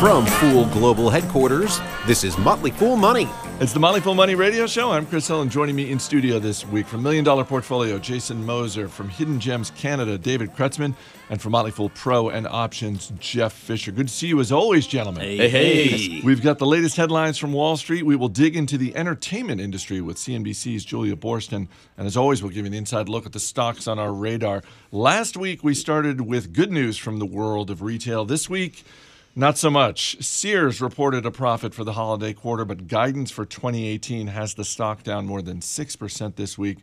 From Fool Global Headquarters, this is Motley Fool Money. It's the Motley Fool Money Radio Show. I'm Chris Hill, and joining me in studio this week from Million Dollar Portfolio, Jason Moser, from Hidden Gems Canada, David Kretzmann, and from Motley Fool Pro and Options, Jeff Fisher. Good to see you as always, gentlemen. Hey, hey. We've got the latest headlines from Wall Street. We will dig into the entertainment industry with CNBC's Julia Boorstin. And as always, we'll give you an inside look at the stocks on our radar. Last week, we started with good news from the world of retail. This week, not so much. Sears reported a profit for the holiday quarter, but guidance for 2018 has the stock down more than 6% this week.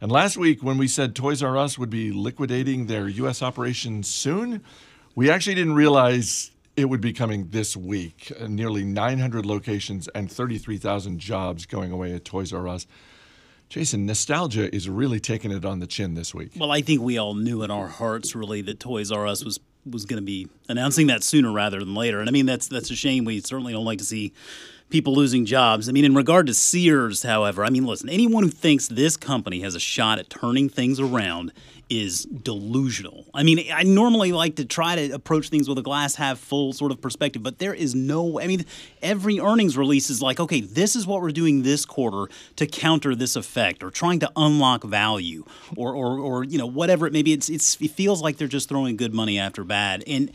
And last week, when we said Toys R Us would be liquidating their U.S. operations soon, we actually didn't realize it would be coming this week. Uh, nearly 900 locations and 33,000 jobs going away at Toys R Us. Jason, nostalgia is really taking it on the chin this week. Well, I think we all knew in our hearts really that Toys R Us was was going to be announcing that sooner rather than later. And I mean that's that's a shame. We certainly don't like to see people losing jobs. I mean, in regard to Sears, however, I mean, listen, anyone who thinks this company has a shot at turning things around is delusional. I mean, I normally like to try to approach things with a glass half full sort of perspective, but there is no, I mean, every earnings release is like, okay, this is what we're doing this quarter to counter this effect or trying to unlock value or, or, or you know, whatever it may be. It's, it's, it feels like they're just throwing good money after bad. And,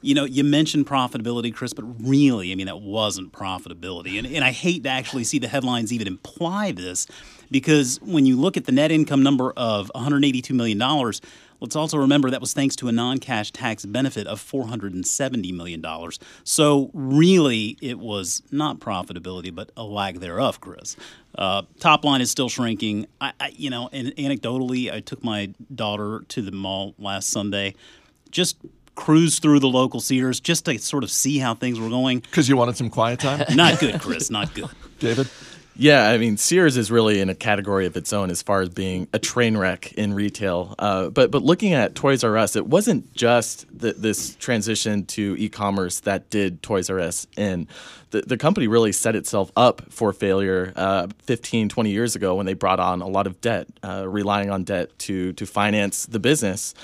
you know, you mentioned profitability, Chris, but really, I mean, that wasn't profitability. And, and I hate to actually see the headlines even imply this because when you look at the net income number of $182 million, let's also remember that was thanks to a non cash tax benefit of $470 million. So, really, it was not profitability, but a lack thereof, Chris. Uh, top line is still shrinking. I, I, you know, and anecdotally, I took my daughter to the mall last Sunday. Just cruise through the local Sears just to sort of see how things were going. Because you wanted some quiet time? Not good, Chris. Not good. David? Yeah, I mean, Sears is really in a category of its own as far as being a train wreck in retail. Uh, but but looking at Toys R Us, it wasn't just the, this transition to e-commerce that did Toys R Us in. The, the company really set itself up for failure uh, 15, 20 years ago when they brought on a lot of debt, uh, relying on debt to to finance the business.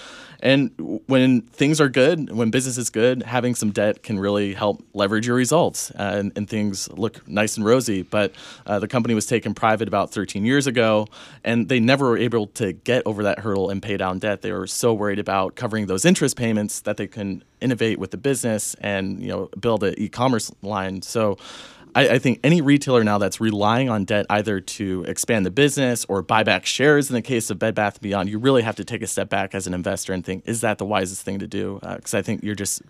And when things are good, when business is good, having some debt can really help leverage your results uh, and, and, things look nice and rosy. But uh, the company was taken private about 13 years ago, and they never were able to get over that hurdle and pay down debt. They were so worried about covering those interest payments that they can innovate with the business and you know build an e-commerce line. So I, I, think any retailer now that's relying on debt either to expand the business or buy back shares in the case of Bed Bath Beyond, you really have to take a step back as an investor and think, is that the wisest thing to do? Because uh, I think you're just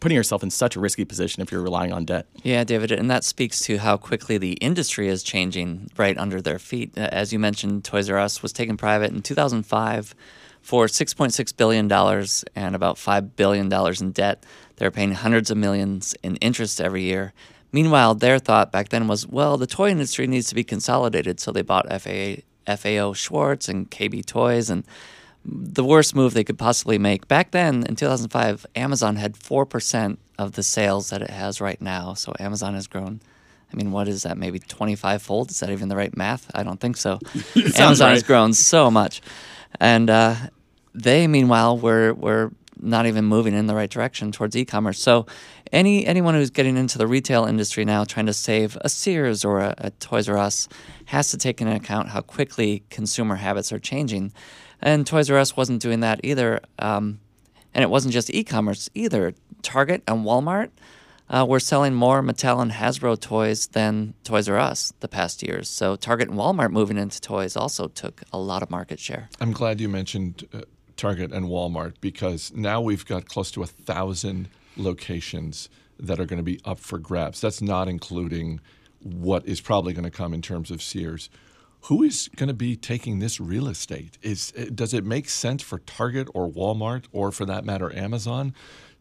putting yourself in such a risky position if you're relying on debt. Yeah, David, and that speaks to how quickly the industry is changing right under their feet. As you mentioned, Toys R Us was taken private in 2005 for $6.6 billion and about $5 billion in debt. They're paying hundreds of millions in interest every year. Meanwhile, their thought back then was, well, the toy industry needs to be consolidated, so they bought FAA, FAO Schwarz and KB Toys, and the worst move they could possibly make. Back then, in 2005, Amazon had 4% of the sales that it has right now, so Amazon has grown. I mean, what is that? Maybe 25 fold? Is that even the right math? I don't think so. Amazon right. has grown so much. And uh, they, meanwhile, were, were not even moving in the right direction towards e-commerce. So any anyone who's getting into the retail industry now, trying to save a Sears or a, a Toys R Us, has to take into account how quickly consumer habits are changing. And Toys R Us wasn't doing that either. Um, and it wasn't just e-commerce either. Target and Walmart uh, were selling more Mattel and Hasbro toys than Toys R Us the past years. So Target and Walmart moving into toys also took a lot of market share. I'm glad you mentioned uh, Target and Walmart because now we've got close to a thousand locations that are going to be up for grabs. That's not including what is probably going to come in terms of Sears. Who is going to be taking this real estate? Is does it make sense for Target or Walmart or for that matter Amazon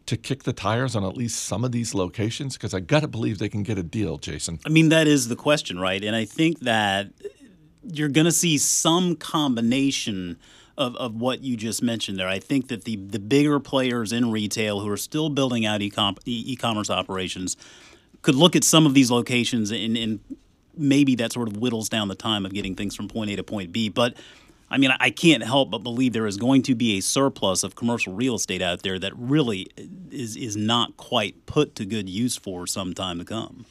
to kick the tires on at least some of these locations because I got to believe they can get a deal, Jason. I mean that is the question, right? And I think that you're going to see some combination of, of what you just mentioned there. I think that the, the bigger players in retail who are still building out e-com- e-commerce operations could look at some of these locations and, and maybe that sort of whittles down the time of getting things from point A to point B. But I mean, I can't help but believe there is going to be a surplus of commercial real estate out there that really is is not quite put to good use for some time to come.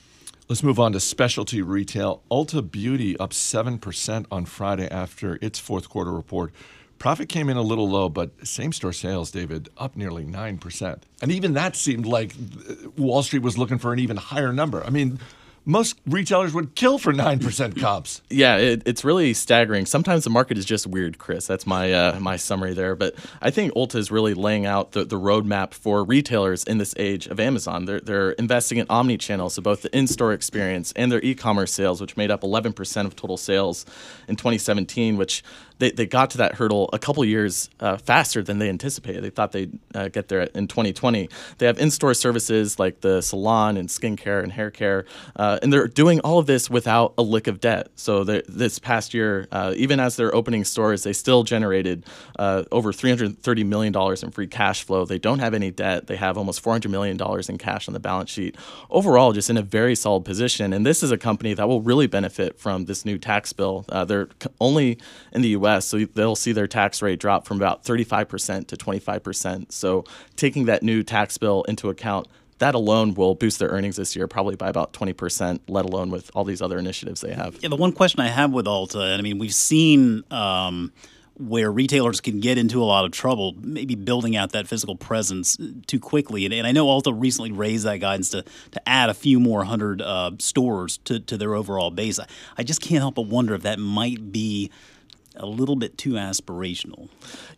Let's move on to specialty retail. Ulta Beauty up 7% on Friday after its fourth quarter report. Profit came in a little low, but same store sales, David, up nearly 9%. And even that seemed like Wall Street was looking for an even higher number. I mean, most retailers would kill for 9% comps. Yeah, it, it's really staggering. Sometimes the market is just weird, Chris. That's my uh, my summary there. But I think Ulta is really laying out the, the roadmap for retailers in this age of Amazon. They're, they're investing in omni-channel, so both the in-store experience and their e-commerce sales, which made up 11% of total sales in 2017, which they, they got to that hurdle a couple years uh, faster than they anticipated. They thought they'd uh, get there in 2020. They have in store services like the salon and skincare and hair care, uh, and they're doing all of this without a lick of debt. So this past year, uh, even as they're opening stores, they still generated uh, over $330 million in free cash flow. They don't have any debt. They have almost $400 million in cash on the balance sheet. Overall, just in a very solid position. And this is a company that will really benefit from this new tax bill. Uh, they're only in the U.S. So they'll see their tax rate drop from about 35% to 25%. So taking that new tax bill into account, that alone will boost their earnings this year probably by about 20%, let alone with all these other initiatives they have. Yeah, the one question I have with Ulta, and I mean, we've seen. Um, where retailers can get into a lot of trouble, maybe building out that physical presence too quickly. And, and I know Ulta recently raised that guidance to, to add a few more hundred uh, stores to, to their overall base. I, I just can't help but wonder if that might be a little bit too aspirational.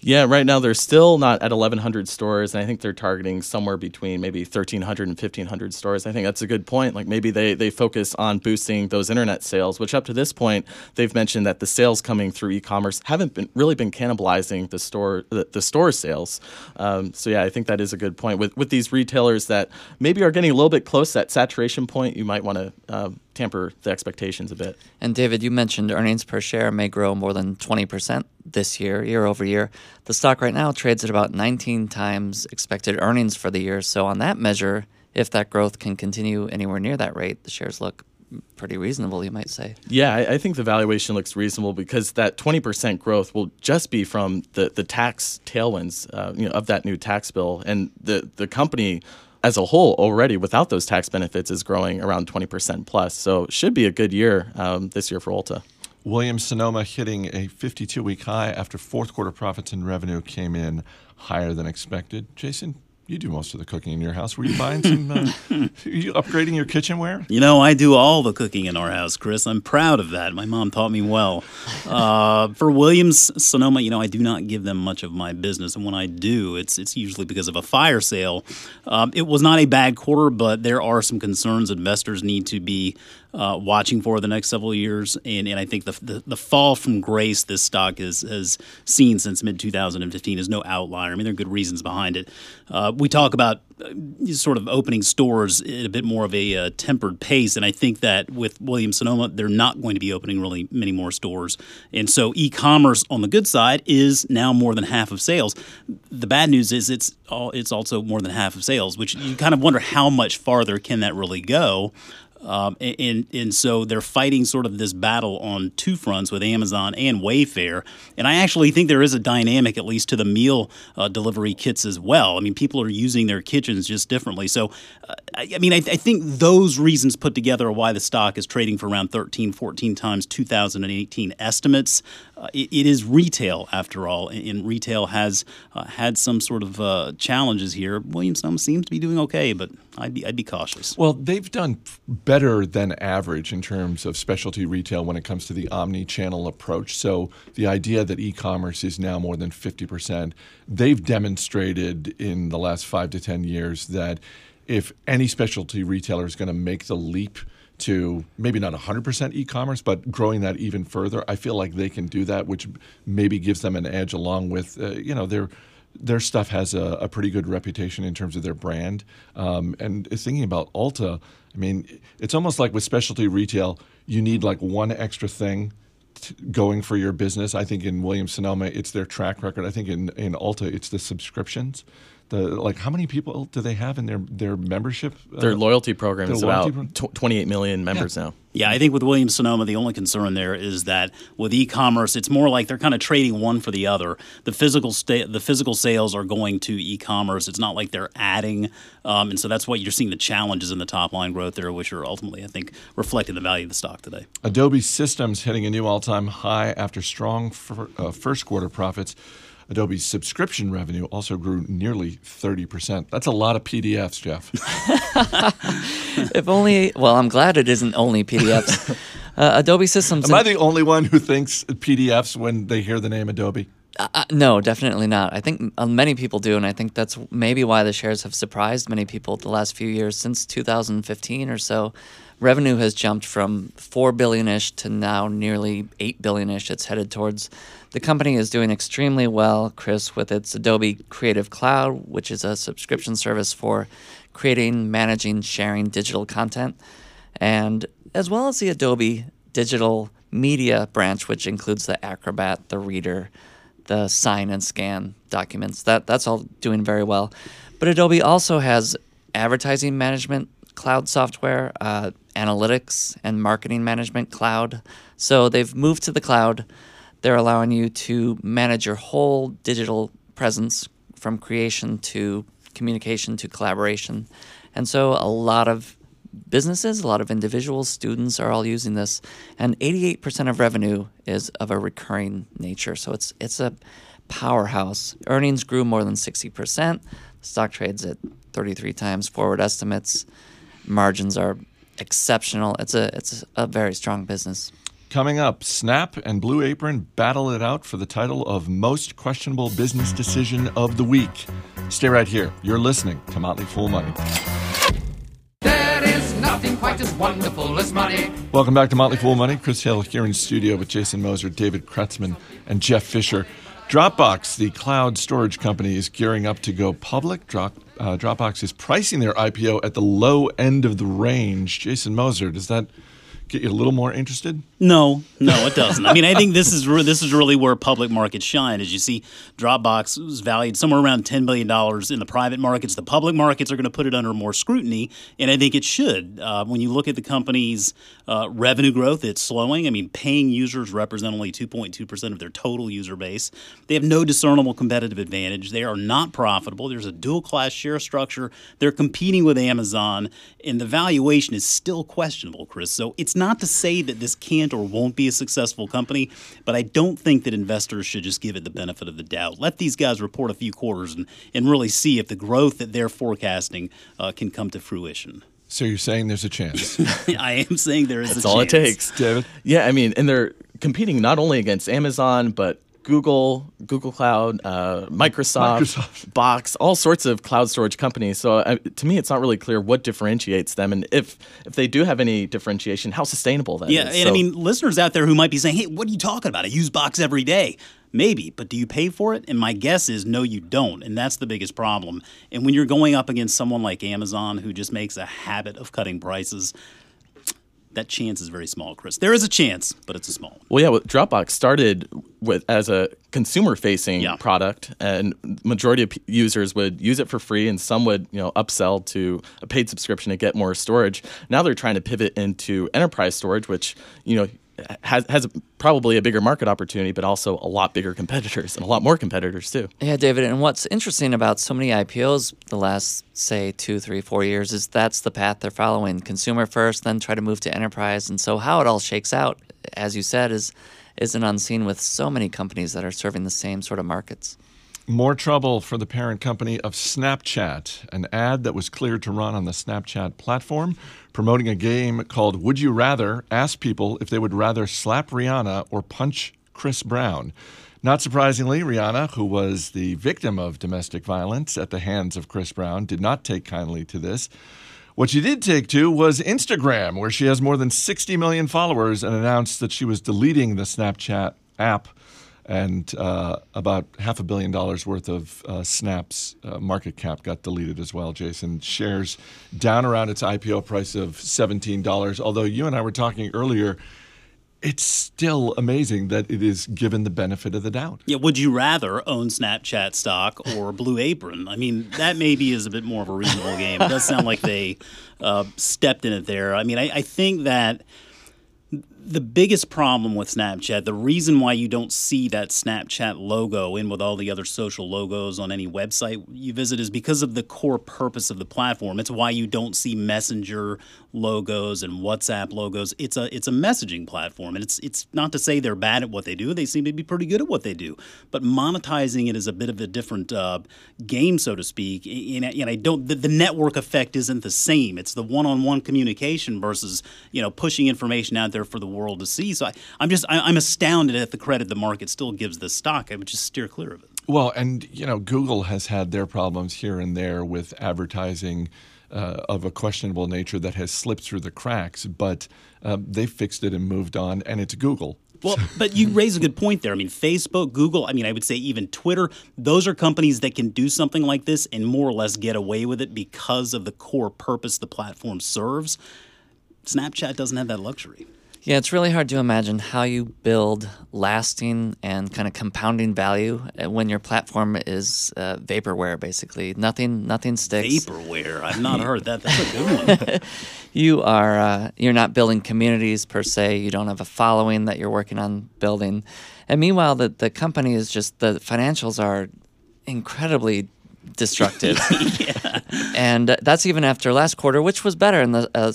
Yeah, right now they're still not at 1,100 stores, and I think they're targeting somewhere between maybe 1,300 and 1,500 stores. I think that's a good point. Like maybe they, they focus on boosting those internet sales, which up to this point they've mentioned that the sales coming through e-commerce haven't been really been cannibalizing the store the, the store sales. Um, so yeah, I think that is a good point with with these retailers that maybe are getting a little bit close that saturation point. You might want to. Uh, tamper the expectations a bit. And David, you mentioned earnings per share may grow more than 20% this year, year over year. The stock right now trades at about 19 times expected earnings for the year. So, on that measure, if that growth can continue anywhere near that rate, the shares look pretty reasonable, you might say. Yeah, I, I, think the valuation looks reasonable because that 20% growth will just be from the, the tax tailwinds uh, you know, of that new tax bill. And the, the company as a whole already without those tax benefits is growing around 20% plus. So should be a good year um, this year for Ulta. Williams Sonoma hitting a 52 week high after fourth quarter profits and revenue came in higher than expected. Jason, you do most of the cooking in your house. Were you buying some? Uh, are you upgrading your kitchenware? You know, I do all the cooking in our house, Chris. I'm proud of that. My mom taught me well. Uh, for Williams Sonoma, you know, I do not give them much of my business, and when I do, it's it's usually because of a fire sale. Um, it was not a bad quarter, but there are some concerns investors need to be uh, watching for the next several years. And, and I think the, the, the fall from grace this stock is, has seen since mid 2015 is no outlier. I mean, there are good reasons behind it. Uh, we talk about uh, sort of opening stores at a bit more of a uh, tempered pace. And I think that with Williams Sonoma, they're not going to be opening really many more stores. And so e commerce on the good side is now more than half of sales. The bad news is it's all, it's also more than half of sales, which you kind of wonder how much farther can that really go. Um, and, and so they're fighting sort of this battle on two fronts with Amazon and Wayfair. And I actually think there is a dynamic, at least to the meal uh, delivery kits as well. I mean, people are using their kitchens just differently. So, I, mean, I, I, think those reasons put together are why the stock is trading for around 13, 14 times 2018 estimates. Uh, it, it is retail after all, and, retail has uh, had some sort of uh, challenges here. Williams seems to be doing okay, but I'd be I'd be cautious. Well, they've done better than average in terms of specialty retail when it comes to the omni-channel approach. So the idea that e-commerce is now more than 50%, they've demonstrated in the last 5 to 10 years that if any specialty retailer is going to make the leap to maybe not 100% e-commerce but growing that even further i feel like they can do that which maybe gives them an edge along with uh, you know their their stuff has a, a, pretty good reputation in terms of their brand. Um, and thinking about ulta i mean it's almost like with specialty retail you need like one extra thing going for your business. I think in williams sonoma it's their track record. I think in, in ulta it's the subscriptions The like, how many people do they have in their their membership? Their uh, loyalty program their is loyalty about pro- tw 28 million members now. Yeah, I think with Williams Sonoma, the only concern there is that with e-commerce, it's more like they're kind of trading one for the other. The physical sta- the physical sales are going to e-commerce. It's not like they're adding, um, and so that's why you're seeing the challenges in the top line growth there, which are ultimately, I think, reflecting the value of the stock today. Adobe Systems hitting a new all time high after strong fir- uh, first quarter profits. Adobe's subscription revenue also grew nearly 30%. That's a lot of PDFs, Jeff. If only, well, I'm glad it isn't only PDFs. Uh, Adobe Systems. Am I the only one who thinks PDFs when they hear the name Adobe? Uh, no, definitely not. I think uh, many people do, and I think that's maybe why the shares have surprised many people the last few years. Since 2015 or so, revenue has jumped from four billion ish to now nearly eight billion ish. It's headed towards. The company is doing extremely well, Chris, with its Adobe Creative Cloud, which is a subscription service for creating, managing, sharing digital content, and as well as the Adobe Digital Media branch, which includes the Acrobat, the Reader, the sign and scan documents. That that's all doing very well. But Adobe also has advertising management cloud software, uh, analytics and marketing management cloud. So they've moved to the cloud. They're allowing you to manage your whole digital presence from creation to communication to collaboration. And so a lot of businesses, a lot of individuals, students are all using this, and 88% of revenue is of a recurring nature. So it's it's a powerhouse. Earnings grew more than 60%. Stock trades at 33 times forward estimates. Margins are exceptional. It's a it's a very strong business. Coming up, Snap and Blue Apron battle it out for the title of Most Questionable Business Decision of the Week. Stay right here. You're listening to Motley Fool Money. There is nothing quite as wonderful as money. Welcome back to Motley Fool Money. Chris Hill here in studio with Jason Moser, David Kretzmann, and Jeff Fisher. Dropbox, the cloud storage company, is gearing up to go public. Drop, uh, Dropbox is pricing their IPO at the low end of the range. Jason Moser, does that get you a little more interested? No, no, it doesn't. I mean, I think this is re- this is really where public markets shine. As you see, Dropbox was valued somewhere around ten billion dollars in the private markets. The public markets are going to put it under more scrutiny, and I think it should. Uh, when you look at the company's uh, revenue growth, it's slowing. I mean, paying users represent only two point two percent of their total user base. They have no discernible competitive advantage. They are not profitable. There's a dual class share structure. They're competing with Amazon, and the valuation is still questionable, Chris. So it's not to say that this can't or won't be a successful company, but I don't think that investors should just give it the benefit of the doubt. Let these guys report a few quarters and, and really see if the growth that they're forecasting uh, can come to fruition. So you're saying there's a chance? I am saying there is a chance. That's a all it takes. David? Yeah, I mean, and they're competing not only against Amazon, but Google, Google Cloud, uh, Microsoft, Microsoft. Box, all sorts of cloud storage companies. So uh, to me, it's not really clear what differentiates them, and if if they do have any differentiation, how sustainable that is. Yeah, and I mean, listeners out there who might be saying, "Hey, what are you talking about? I use Box every day." Maybe, but do you pay for it? And my guess is no, you don't, and that's the biggest problem. And when you're going up against someone like Amazon, who just makes a habit of cutting prices, that chance is very small, Chris. There is a chance, but it's a small one. Well, yeah, well, Dropbox started with as a consumer-facing Yeah. product, and majority of p- users would use it for free, and some would, you know, upsell to a paid subscription to get more storage. Now they're trying to pivot into enterprise storage, which you know has has probably a bigger market opportunity, but also a lot bigger competitors and a lot more competitors too. Yeah, David. And what's interesting about so many IPOs the last, say, two, three, four years is that's the path they're following: consumer first, then try to move to enterprise. And so, how it all shakes out, as you said, is isn't unseen with so many companies that are serving the same sort of markets. More trouble for the parent company of Snapchat. An ad that was cleared to run on the Snapchat platform promoting a game called Would You Rather asked people if they would rather slap Rihanna or punch Chris Brown. Not surprisingly, Rihanna, who was the victim of domestic violence at the hands of Chris Brown, did not take kindly to this. What she did take to was Instagram, where she has more than 60 million followers and announced that she was deleting the Snapchat app and uh, about half a billion dollars worth of uh, Snap's uh, market cap got deleted as well. Jason shares down around its IPO price of seventeen dollars. Although you and I were talking earlier, it's still amazing that it is given the benefit of the doubt. Yeah, would you rather own Snapchat stock or Blue Apron? I mean, that maybe is a bit more of a reasonable game. It does sound like they uh, stepped in it there. I mean, I, I think that the biggest problem with Snapchat, the reason why you don't see that Snapchat logo in with all the other social logos on any website you visit is because of the core purpose of the platform. It's why you don't see Messenger logos and WhatsApp logos. It's a it's a messaging platform, and it's it's not to say they're bad at what they do. They seem to be pretty good at what they do, but monetizing it is a bit of a different uh, game, so to speak. And, and I don't the, the network effect isn't the same. It's the one-on-one communication versus you know pushing information out there for the world to see. So I, I'm just I, I'm astounded at the credit the market still gives this stock. I would just steer clear of it. Well, and you know, Google has had their problems here and there with advertising uh, of a questionable nature that has slipped through the cracks, but uh, they fixed it and moved on, and it's Google. Well, but you raise a good point there. I mean, Facebook, Google, I mean, I would say even Twitter, those are companies that can do something like this and more or less get away with it because of the core purpose the platform serves. Snapchat doesn't have that luxury. Yeah, it's really hard to imagine how you build lasting and kind of compounding value uh, when your platform is uh, vaporware. Basically, nothing, nothing sticks. Vaporware. I've not heard that. That's a good one. you are uh, you're not building communities per se. You don't have a following that you're working on building. And meanwhile, the the company is just the financials are incredibly destructive. And that's even after last quarter, which was better, and the uh,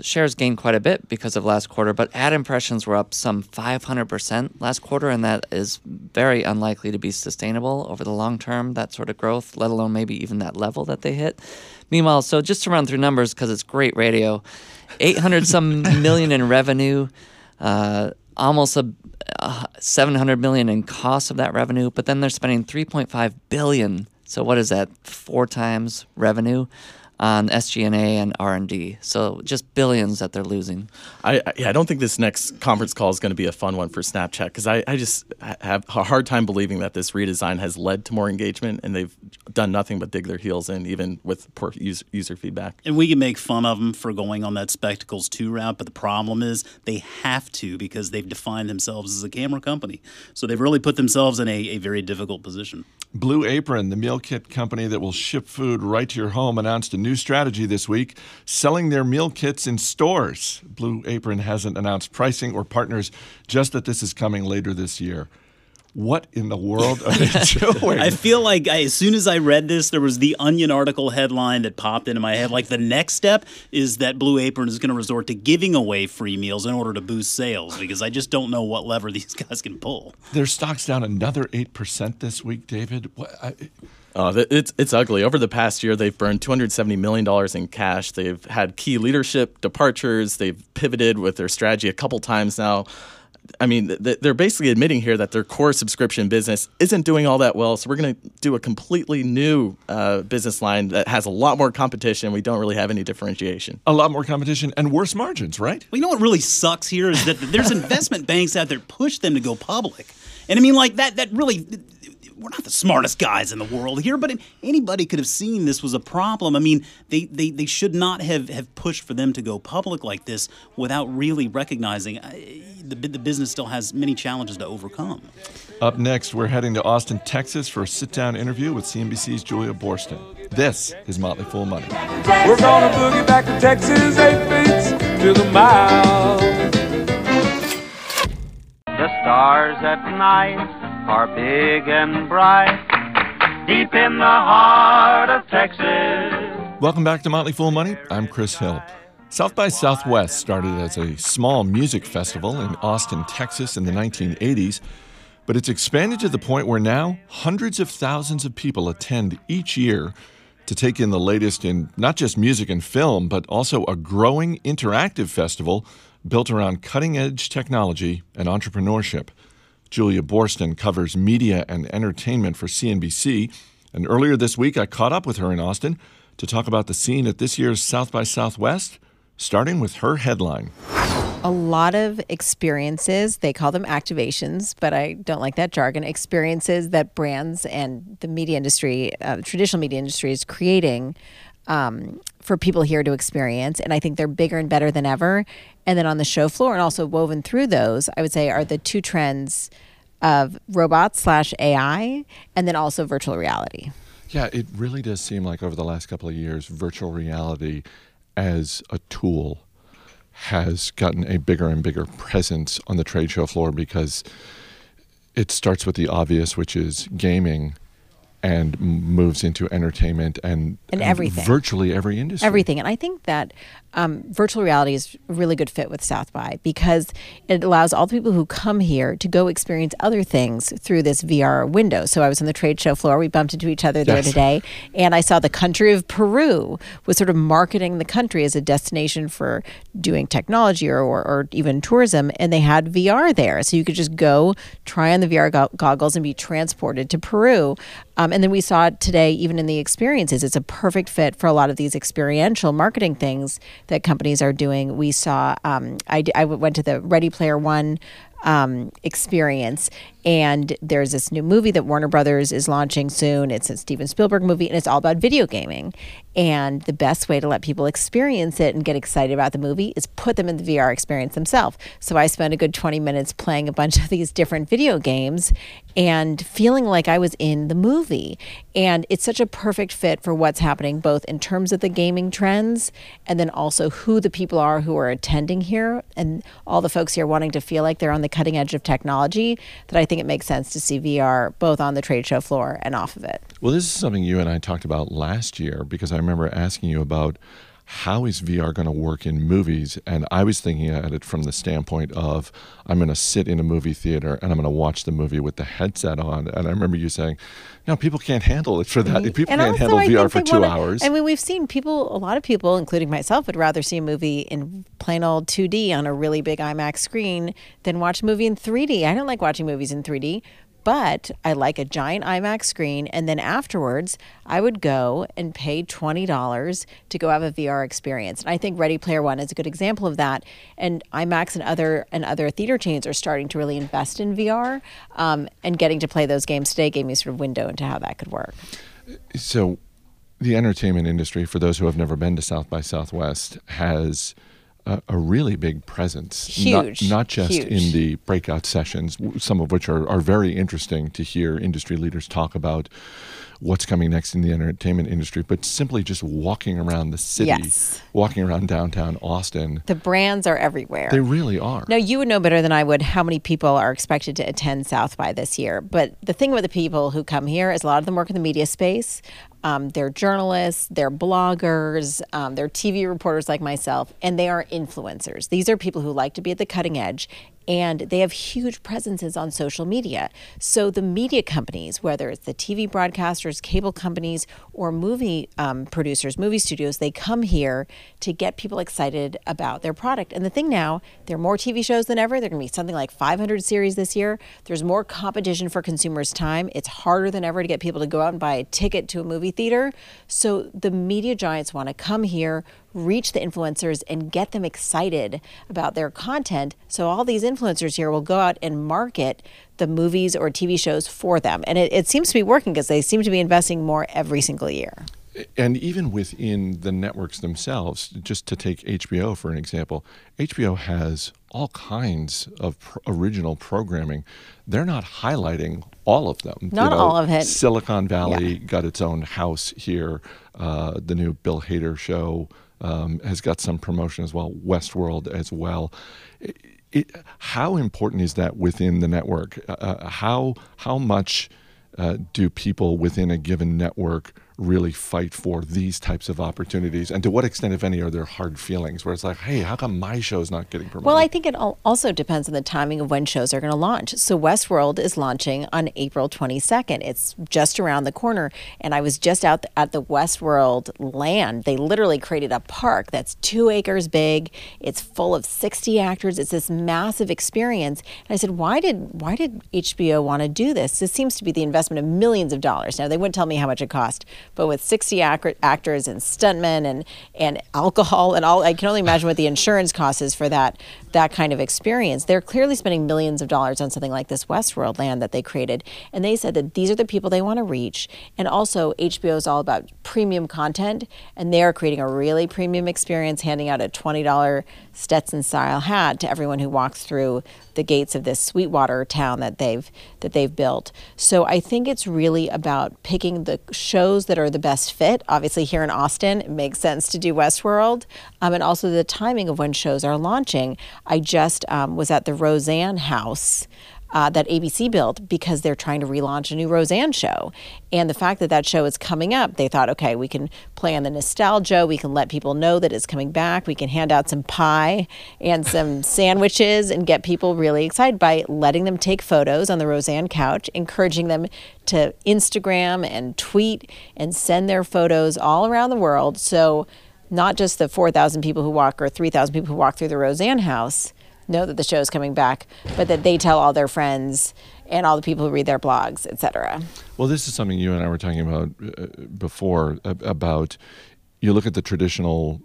shares gained quite a bit because of last quarter. But ad impressions were up some 500% last quarter, and that is very unlikely to be sustainable over the long term, that sort of growth, let alone maybe even that level that they hit. Meanwhile, so just to run through numbers, because it's great radio 800 some million in revenue, uh, almost a uh, 700 million in cost of that revenue, but then they're spending 3.5 billion. So what is that? Four times revenue on SG&A and R&D. So just billions that they're losing. I, I, yeah, I don't think this next conference call is going to be a fun one for Snapchat because I, I just have a hard time believing that this redesign has led to more engagement and they've done nothing but dig their heels in, even with poor user, user feedback. And we can make fun of them for going on that spectacles 2 route, but the problem is they have to because they've defined themselves as a camera company. So they've really put themselves in a, a very difficult position. Blue Apron, the meal kit company that will ship food right to your home, announced a new strategy this week selling their meal kits in stores. Blue Apron hasn't announced pricing or partners, just that this is coming later this year. What in the world are they doing? I feel like I, as soon as I read this, there was the Onion article headline that popped into my head. Like the next step is that Blue Apron is going to resort to giving away free meals in order to boost sales because I just don't know what lever these guys can pull. Their stock's down another 8% this week, David. What, I, Oh, it's it's ugly. Over the past year, they've burned 270 million dollars in cash. They've had key leadership departures. They've pivoted with their strategy a couple times now. I mean, they're basically admitting here that their core subscription business isn't doing all that well. So we're going to do a completely new uh, business line that has a lot more competition. We don't really have any differentiation. a lot more competition and worse margins, right? Well, you know what really sucks here is that there's investment banks out there push them to go public, and I mean like that. That really, we're not the smartest guys in the world here, but anybody could have seen this was a problem. I mean, they they, they should not have, have pushed for them to go public like this without really recognizing uh, the the business still has many challenges to overcome. Up next, we're heading to Austin, Texas for a sit down interview with CNBC's Julia Boorstin. This is Motley Fool Money. We're gonna boogie back to Texas, eight beats to the mile. The stars at night are big and bright, deep in the heart of Texas. Welcome back to Motley Fool Money. I'm Chris Hill. South by Southwest started as a small music festival in Austin, Texas in the 1980s, but it's expanded to the point where now hundreds of thousands of people attend each year to take in the latest in not just music and film, but also a growing interactive festival built around cutting edge technology and entrepreneurship. Julia Boorstin covers media and entertainment for CNBC, and earlier this week I caught up with her in Austin to talk about the scene at this year's South by Southwest, starting with her headline. a lot of experiences. They call them activations, but I don't like that jargon. Experiences that brands and the media industry, uh, traditional media industry, is creating um, for people here to experience. And I think they're bigger and better than ever. And then on the show floor, and also woven through those, I would say are the two trends of robots slash AI, and then also virtual reality. Yeah, it really does seem like over the last couple of years, virtual reality as a tool has gotten a bigger and bigger presence on the trade show floor because it starts with the obvious, which is gaming, and moves into entertainment and, And everything. virtually every industry. Everything. And I think that um, virtual reality is a really good fit with South by because it allows all the people who come here to go experience other things through this VR window. So I was on the trade show floor. We bumped into each other there Yes. today. And I saw the country of Peru was sort of marketing the country as a destination for doing technology or, or, or even tourism. And they had VR there. So you could just go try on the VR go- goggles and be transported to Peru. Um, and then we saw it today, even in the experiences. It's a perfect fit for a lot of these experiential marketing things that companies are doing. We saw, um, I, I went to the Ready Player One um, experience, and there's this new movie that Warner Brothers is launching soon. It's a Steven Spielberg movie, and it's all about video gaming. And the best way to let people experience it and get excited about the movie is put them in the VR experience themselves. So I spent a good 20 minutes playing a bunch of these different video games and feeling like I was in the movie. And it's such a perfect fit for what's happening, both in terms of the gaming trends and then also who the people are who are attending here and all the folks here wanting to feel like they're on the cutting edge of technology. That I think it makes sense to see VR both on the trade show floor and off of it. Well, this is something you and I talked about last year because I remember asking you about how is VR going to work in movies? And I was thinking at it from the standpoint of I'm going to sit in a movie theater and I'm going to watch the movie with the headset on. And I remember you saying, no, people can't handle it for that. Mm, people And can't handle I VR for they two wanna- hours. I mean, we've seen people, a lot of people, including myself, would rather see a movie in plain old 2D on a really big IMAX screen than watch a movie in 3D. I don't like watching movies in 3D. But I like a giant IMAX screen, and then afterwards, I would go and pay twenty dollars to go have a VR experience. And I think Ready Player One is a good example of that. And IMAX and other and other theater chains are starting to really invest in VR, um, and getting to play those games today gave me sort of window into how that could work. So, the entertainment industry, for those who have never been to South by Southwest, has a, a really big presence. Huge. Not, not just Huge. in the breakout sessions, some of which are, are very interesting to hear industry leaders talk about what's coming next in the entertainment industry, but simply just walking around the city, Yes. walking around downtown Austin. The brands are everywhere. They really are. Now, you would know better than I would how many people are expected to attend South by this year. But the thing with the people who come here is a lot of them work in the media space. Um, they're journalists, they're bloggers, um, they're TV reporters like myself, and they are influencers. These are people who like to be at the cutting edge and they have huge presences on social media. So the media companies, whether it's the TV broadcasters, cable companies, or movie um, producers, movie studios, they come here to get people excited about their product. And the thing now, there are more TV shows than ever. There are going to be something like 500 series this year. There's more competition for consumers' time. It's harder than ever to get people to go out and buy a ticket to a movie theater. So the media giants want to come here, reach the influencers, and get them excited about their content. So all these influencers here will go out and market the movies or TV shows for them. And it, it seems to be working because they seem to be investing more every single year. and even within the networks themselves, just to take HBO for an example, HBO has all kinds of pr- original programming. They're not highlighting all of them. Not all of it. Silicon Valley got its own house here. Uh, the new Bill Hader show um, has got some promotion as well. Westworld as well. It, it, how important is that within the network? Uh, how how much uh, do people within a given network really fight for these types of opportunities? And to what extent, if any, are there hard feelings where it's like, hey, how come my show's not getting promoted? Well, I think it also depends on the timing of when shows are going to launch. So Westworld is launching on April 22nd. It's just around the corner. And I was just out at the Westworld land. They literally created a park that's two acres big. It's full of 60 actors. It's this massive experience. And I said, why did why did HBO want to do this? This seems to be the investment of millions of dollars. Now they wouldn't tell me how much it cost, but with 60 ac- actors and stuntmen and and alcohol and all. I can only imagine what the insurance cost is for that that kind of experience. They're clearly spending millions of dollars on something like this Westworld land that they created, and they said that these are the people they want to reach. And also, HBO is all about premium content, and they are creating a really premium experience, handing out a twenty dollar Stetson style hat to everyone who walks through the gates of this Sweetwater town that they've that they've built. So I think it's really about picking the shows that are the best fit. Obviously, here in Austin, it makes sense to do Westworld, um, and also the timing of when shows are launching. I just um, was at the Roseanne House uh, that ABC built because they're trying to relaunch a new Roseanne show. And the fact that that show is coming up, they thought, okay, we can play on the nostalgia. We can let people know that it's coming back. We can hand out some pie and some sandwiches and get people really excited by letting them take photos on the Roseanne couch, encouraging them to Instagram and tweet and send their photos all around the world. So, not just the 4,000 people who walk or 3,000 people who walk through the Roseanne house know that the show is coming back, but that they tell all their friends and all the people who read their blogs, etc. Well, this is something you and I were talking about uh, before about you look at the traditional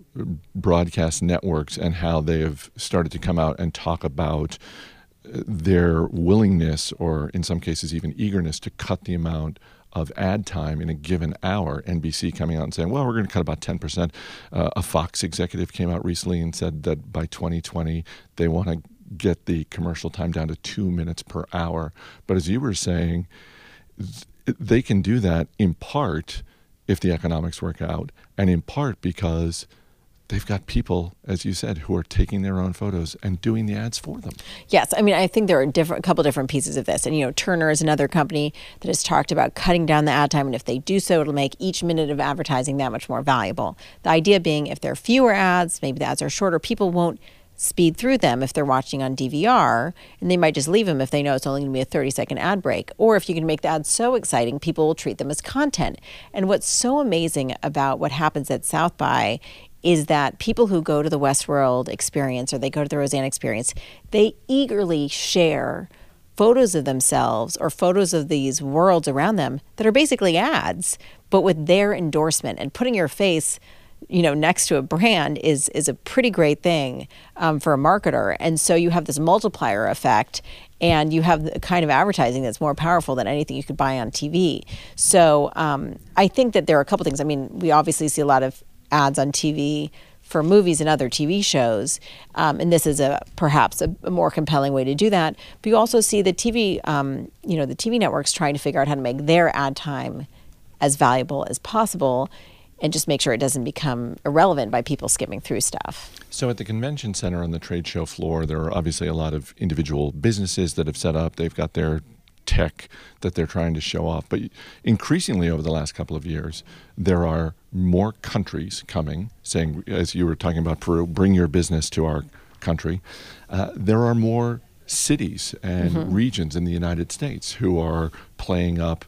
broadcast networks and how they have started to come out and talk about uh, their willingness or in some cases even eagerness to cut the amount of ad time in a given hour. NBC coming out and saying, well, we're going to cut about 10%. Uh, a Fox executive came out recently and said that by 2020, they want to get the commercial time down to two minutes per hour. But as you were saying, they can do that in part if the economics work out, and in part because they've got people, as you said, who are taking their own photos and doing the ads for them. Yes, I mean, I think there are different, a couple different pieces of this, and you know, Turner is another company that has talked about cutting down the ad time, and if they do so, it'll make each minute of advertising that much more valuable. The idea being, if there are fewer ads, maybe the ads are shorter, people won't speed through them if they're watching on DVR, and they might just leave them if they know it's only going to be a 30 second ad break. Or if you can make the ads so exciting, people will treat them as content. And what's so amazing about what happens at South by is that people who go to the Westworld experience or they go to the Roseanne experience, they eagerly share photos of themselves or photos of these worlds around them that are basically ads, but with their endorsement. And putting your face you know next to a brand is is a pretty great thing um, for a marketer. And so you have this multiplier effect and you have the kind of advertising that's more powerful than anything you could buy on tv so um, i think that there are a couple things. I mean we obviously see a lot of ads on TV for movies and other TV shows, um, and this is a perhaps a, a, more compelling way to do that. But you also see the TV, um, you know, the TV networks trying to figure out how to make their ad time as valuable as possible, and just make sure it doesn't become irrelevant by people skimming through stuff. So at the convention center on the trade show floor, there are obviously a lot of individual businesses that have set up. They've got their tech that they're trying to show off. But increasingly over the last couple of years, there are more countries coming saying, as you were talking about Peru, bring your business to our country. Uh, there are more cities and mm-hmm. regions in the United States who are playing up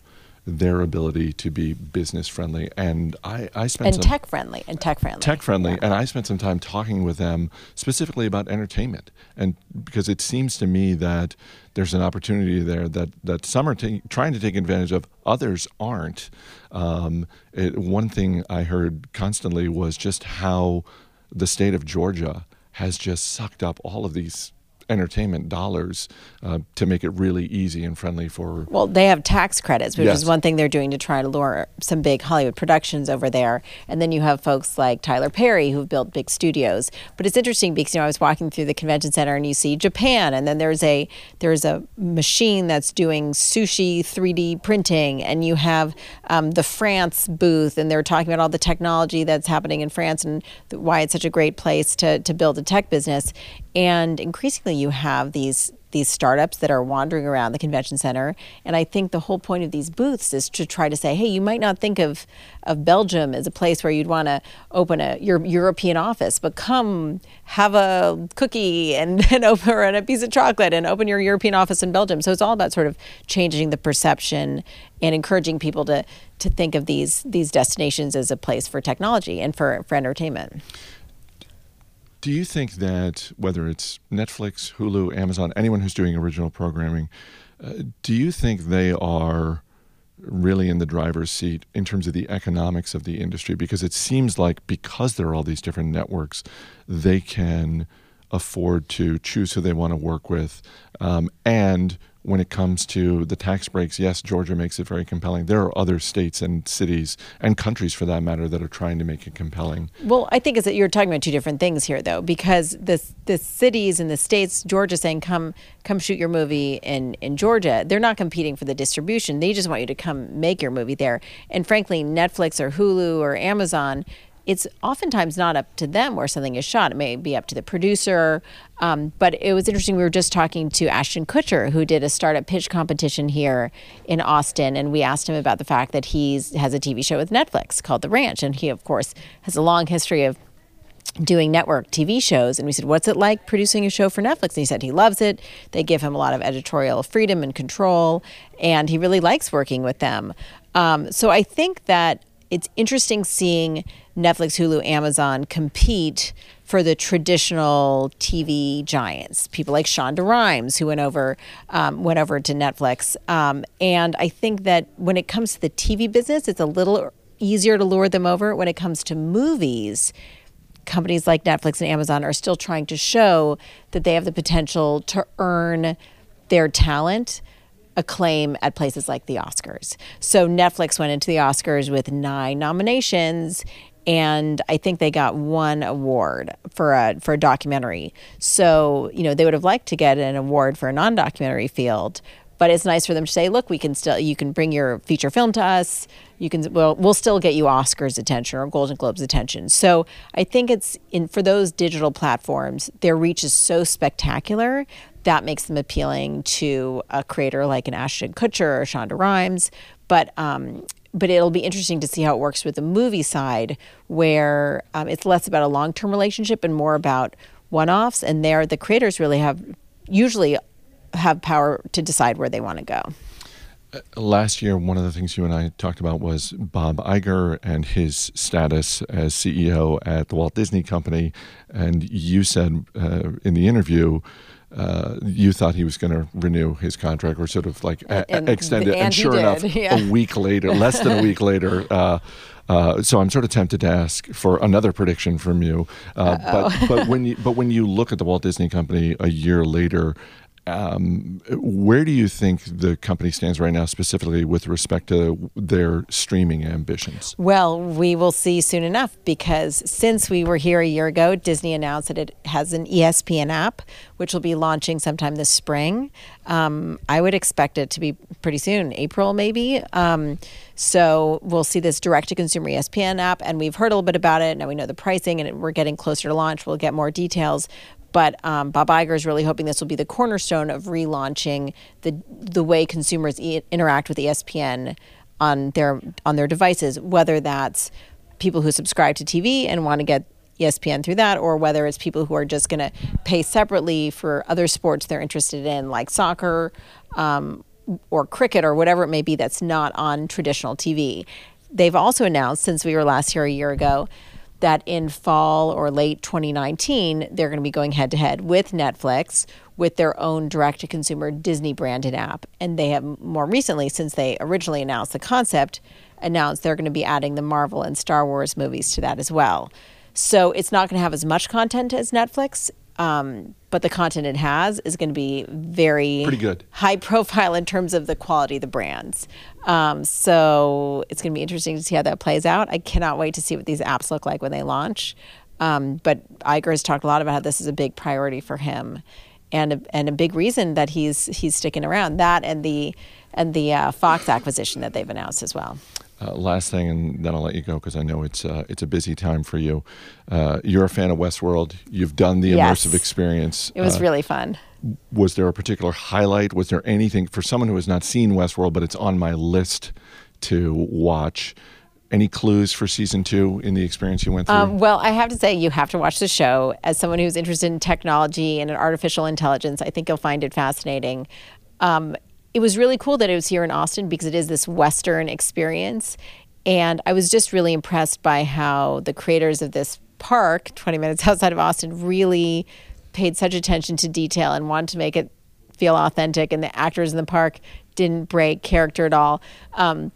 their ability to be business friendly. And I, I spent and some, tech friendly and tech friendly. Tech friendly. Yeah. And I spent some time talking with them specifically about entertainment. And because it seems to me that there's an opportunity there that, that some are t- trying to take advantage of, others aren't. Um, it, one thing I heard constantly was just how the state of Georgia has just sucked up all of these entertainment dollars uh, to make it really easy and friendly for. Well, they have tax credits, which yes. is one thing they're doing to try to lure some big Hollywood productions over there. And then you have folks like Tyler Perry who've built big studios. But it's interesting because you know I was walking through the convention center and you see Japan, and then there's a there's a machine that's doing sushi 3D printing, and you have um, the France booth, and they're talking about all the technology that's happening in France and why it's such a great place to to build a tech business. And increasingly, you have these these startups that are wandering around the convention center. And I think the whole point of these booths is to try to say, hey, you might not think of, of Belgium as a place where you'd want to open a your European office, but come have a cookie and, and open and a piece of chocolate and open your European office in Belgium. So it's all about sort of changing the perception and encouraging people to to think of these these destinations as a place for technology and for, for entertainment. Do you think that whether it's Netflix, Hulu, Amazon, anyone who's doing original programming, uh, do you think they are really in the driver's seat in terms of the economics of the industry because it seems like because there are all these different networks, they can afford to choose who they want to work with. Um, and when it comes to the tax breaks, yes, Georgia makes it very compelling. There are other states and cities and countries, for that matter, that are trying to make it compelling. Well, I think is that you're talking about two different things here, though, because the the cities and the states, Georgia saying come come shoot your movie in in Georgia, they're not competing for the distribution. They just want you to come make your movie there. And frankly, Netflix or Hulu or Amazon it's oftentimes not up to them where something is shot. It may be up to the producer. Um, but it was interesting. We were just talking to Ashton Kutcher, who did a startup pitch competition here in Austin, and we asked him about the fact that he has a TV show with Netflix called The Ranch, and he, of course, has a long history of doing network TV shows. And we said, What's it like producing a show for Netflix? And he said he loves it. They give him a lot of editorial freedom and control, and he really likes working with them. Um, so I think that it's interesting seeing Netflix, Hulu, Amazon compete for the traditional TV giants, people like Shonda Rhimes, who went over um, went over to Netflix. Um, and I think that when it comes to the TV business, it's a little easier to lure them over. When it comes to movies, companies like Netflix and Amazon are still trying to show that they have the potential to earn their talent acclaim at places like the Oscars. So Netflix went into the Oscars with nine nominations and I think they got one award for a for a documentary. So, you know, they would have liked to get an award for a non-documentary field, but it's nice for them to say, "Look, we can still you can bring your feature film to us. You can well, we'll still get you Oscars attention or Golden Globes attention." So, I think it's in for those digital platforms, their reach is so spectacular that makes them appealing to a creator like an Ashton Kutcher or Shonda Rhimes. But um, but it'll be interesting to see how it works with the movie side, where um, it's less about a long term relationship and more about one offs. And there, the creators really have usually have power to decide where they want to go. Last year, one of the things you and I talked about was Bob Iger and his status as CEO at the Walt Disney Company. And you said uh, in the interview, uh, you thought he was going to renew his contract or sort of like a- And- extend it. and And sure enough, yeah. a week later, less than a week later, uh, uh, so I'm sort of tempted to ask for another prediction from you. Uh, but but when you but when you look at the Walt Disney Company a year later, um, where do you think the company stands right now, specifically with respect to their streaming ambitions? Well, we will see soon enough because since we were here a year ago, Disney announced that it has an ESPN app, which will be launching sometime this spring. Um, I would expect it to be pretty soon, April maybe. Um, so we'll see this direct to consumer ESPN app, and we've heard a little bit about it. And now we know the pricing, and we're getting closer to launch. We'll get more details. But um, Bob Iger is really hoping this will be the cornerstone of relaunching the the way consumers e- interact with ESPN on their on their devices, whether that's people who subscribe to TV and want to get ESPN through that, or whether it's people who are just going to pay separately for other sports they're interested in, like soccer um, or cricket or whatever it may be that's not on traditional TV. They've also announced, since we were last here a year ago, that in fall or late 2019, they're going to be going head to head with Netflix with their own direct to consumer Disney branded app. And they have more recently, since they originally announced the concept, announced they're going to be adding the Marvel and Star Wars movies to that as well. So it's not going to have as much content as Netflix. Um, but the content it has is going to be very Pretty good. high profile in terms of the quality of the brands. Um, so it's going to be interesting to see how that plays out. I cannot wait to see what these apps look like when they launch. Um, but Iger has talked a lot about how this is a big priority for him, and a, and a big reason that he's he's sticking around. That and the and the uh, Fox acquisition that they've announced as well. Uh, last thing, and then I'll let you go because I know it's uh, it's a busy time for you. Uh, you're a fan of Westworld. You've done the Yes. immersive experience. It was Uh, really fun. was there a particular highlight? Was there anything for someone who has not seen Westworld, but it's on my list to watch? Any clues for season two in the experience you went through? Um, well, I have to say, you have to watch the show. As someone who's interested in technology and in artificial intelligence, I think you'll find it fascinating. Um, it was really cool that it was here in Austin because it is this Western experience. And I was just really impressed by how the creators of this park, 20 minutes outside of Austin, really paid such attention to detail and wanted to make it feel authentic. And the actors in the park didn't break character at all. Um,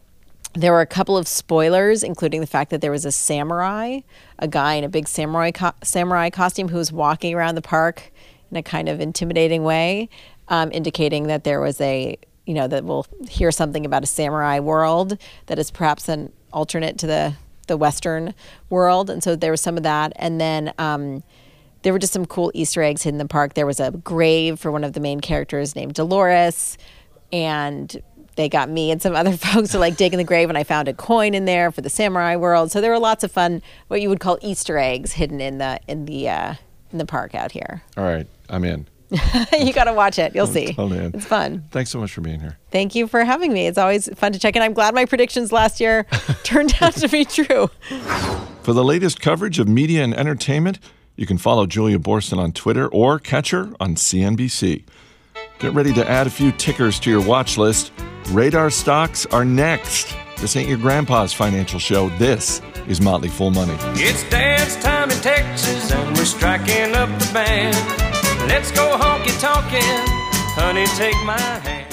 there were a couple of spoilers, including the fact that there was a samurai, a guy in a big samurai co- samurai costume who was walking around the park in a kind of intimidating way, um, indicating that there was a you know that we'll hear something about a samurai world that is perhaps an alternate to the the Western world, and so there was some of that, and then. Um, there were just some cool Easter eggs hidden in the park. There was a grave for one of the main characters named Dolores, and they got me and some other folks to like dig in the grave, and I found a coin in there for the samurai world. So there were lots of fun, what you would call Easter eggs, hidden in the in the uh, in the park out here. All right, I'm in. you got to watch it. You'll see. Totally in. It's fun. Thanks so much for being here. Thank you for having me. It's always fun to check in. I'm glad my predictions last year turned out to be true. For the latest coverage of media and entertainment, you can follow Julia Boorstin on Twitter or catch her on CNBC. Get ready to add a few tickers to your watch list. Radar stocks are next. This ain't your grandpa's financial show. This is Motley Fool Money. It's dance time in Texas and we're striking up the band. Let's go honky tonkin', honey, take my hand.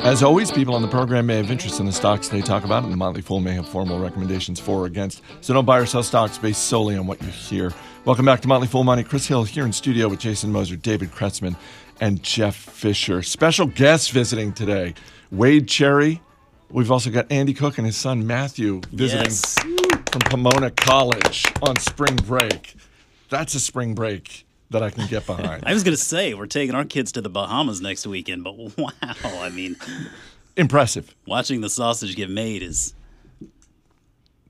As always, people on the program may have interest in the stocks they talk about, and the Motley Fool may have formal recommendations for or against. So don't buy or sell stocks based solely on what you hear. Welcome back to Motley Fool Money. Chris Hill here in studio with Jason Moser, David Kretzmann, and Jeff Fischer. Special guests visiting today Wade Cherry. We've also got Andy Cook and his son Matthew visiting Yes. From Pomona College on spring break. That's a spring break that I can get behind. I was going to say we're taking our kids to the Bahamas next weekend, but wow, I mean, Impressive. watching the sausage get made is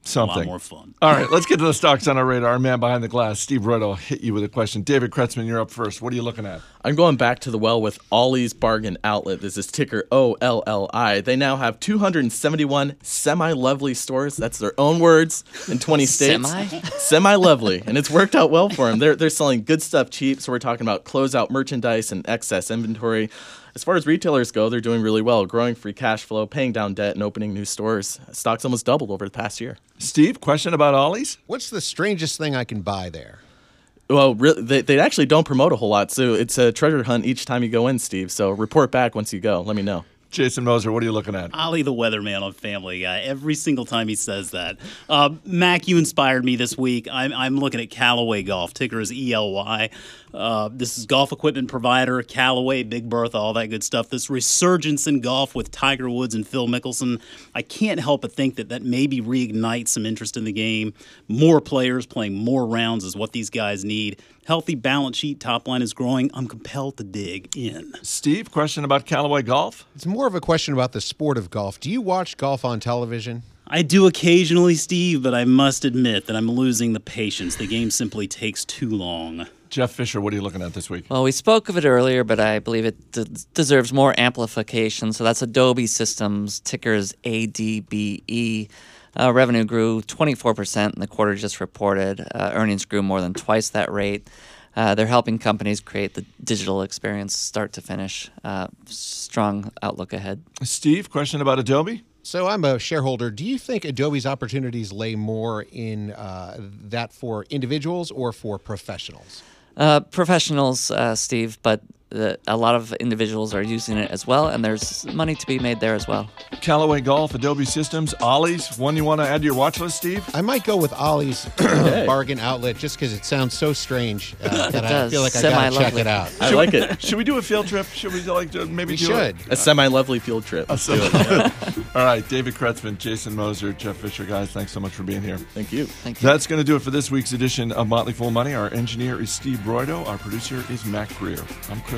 Something. a lot more fun. All right, let's get to the stocks on our radar. Our man behind the glass, Steve Broido, will hit you with a question. David Kretzmann, you're up first. What are you looking at? I'm going back to the well with Ollie's Bargain Outlet. This is ticker O L L I. They now have 271 semi lovely stores. That's their own words in 20 states. Semi? Semi lovely. And it's worked out well for them. They're, they're selling good stuff cheap. So we're talking about closeout merchandise and excess inventory. As far as retailers go, they're doing really well, growing free cash flow, paying down debt, and opening new stores. Stocks almost doubled over the past year. Steve, question about Ollie's? What's the strangest thing I can buy there? Well, re- they, they actually don't promote a whole lot, so it's a treasure hunt each time you go in, Steve. So report back once you go. Let me know. Jason Moser, what are you looking at? Ollie the weatherman on Family Guy. Every single time he says that. Uh, Mac, you inspired me this week. I'm, I'm looking at Callaway Golf. Ticker is ELY. Uh, this is golf equipment provider, Callaway, Big Bertha, all that good stuff. This resurgence in golf with Tiger Woods and Phil Mickelson. I can't help but think that that maybe reignites some interest in the game. More players playing more rounds is what these guys need. Healthy balance sheet, top line is growing. I'm compelled to dig in. Steve, question about Callaway Golf? It's more of a question about the sport of golf. Do you watch golf on television? I do occasionally, Steve, but I must admit that I'm losing the patience. The game simply takes too long. Jeff Fischer, what are you looking at this week? Well, we spoke of it earlier, but I believe it d- deserves more amplification. So that's Adobe Systems, tickers ADBE. Uh, revenue grew 24% in the quarter just reported. Uh, earnings grew more than twice that rate. Uh, they're helping companies create the digital experience start to finish. Uh, strong outlook ahead. Steve, question about Adobe? So I'm a shareholder. Do you think Adobe's opportunities lay more in uh, that for individuals or for professionals? Uh, professionals, uh, Steve, but uh, a lot of individuals are using it as well, and there's money to be made there as well. Callaway Golf, Adobe Systems, Ollie's. One you want to add to your watch list, Steve? I might go with Ollie's bargain outlet just because it sounds so strange uh, that I feel like I gotta check it out. I like it. Should we do a field trip? Should we like to maybe We do should. A semi lovely field trip. Let's do it. All right, David Kretzmann, Jason Moser, Jeff Fischer, guys, thanks so much for being here. Thank you. Thank you. That's going to do it for this week's edition of Motley Fool Money. Our engineer is Steve Broido. Our producer is Mac Greer. I'm Chris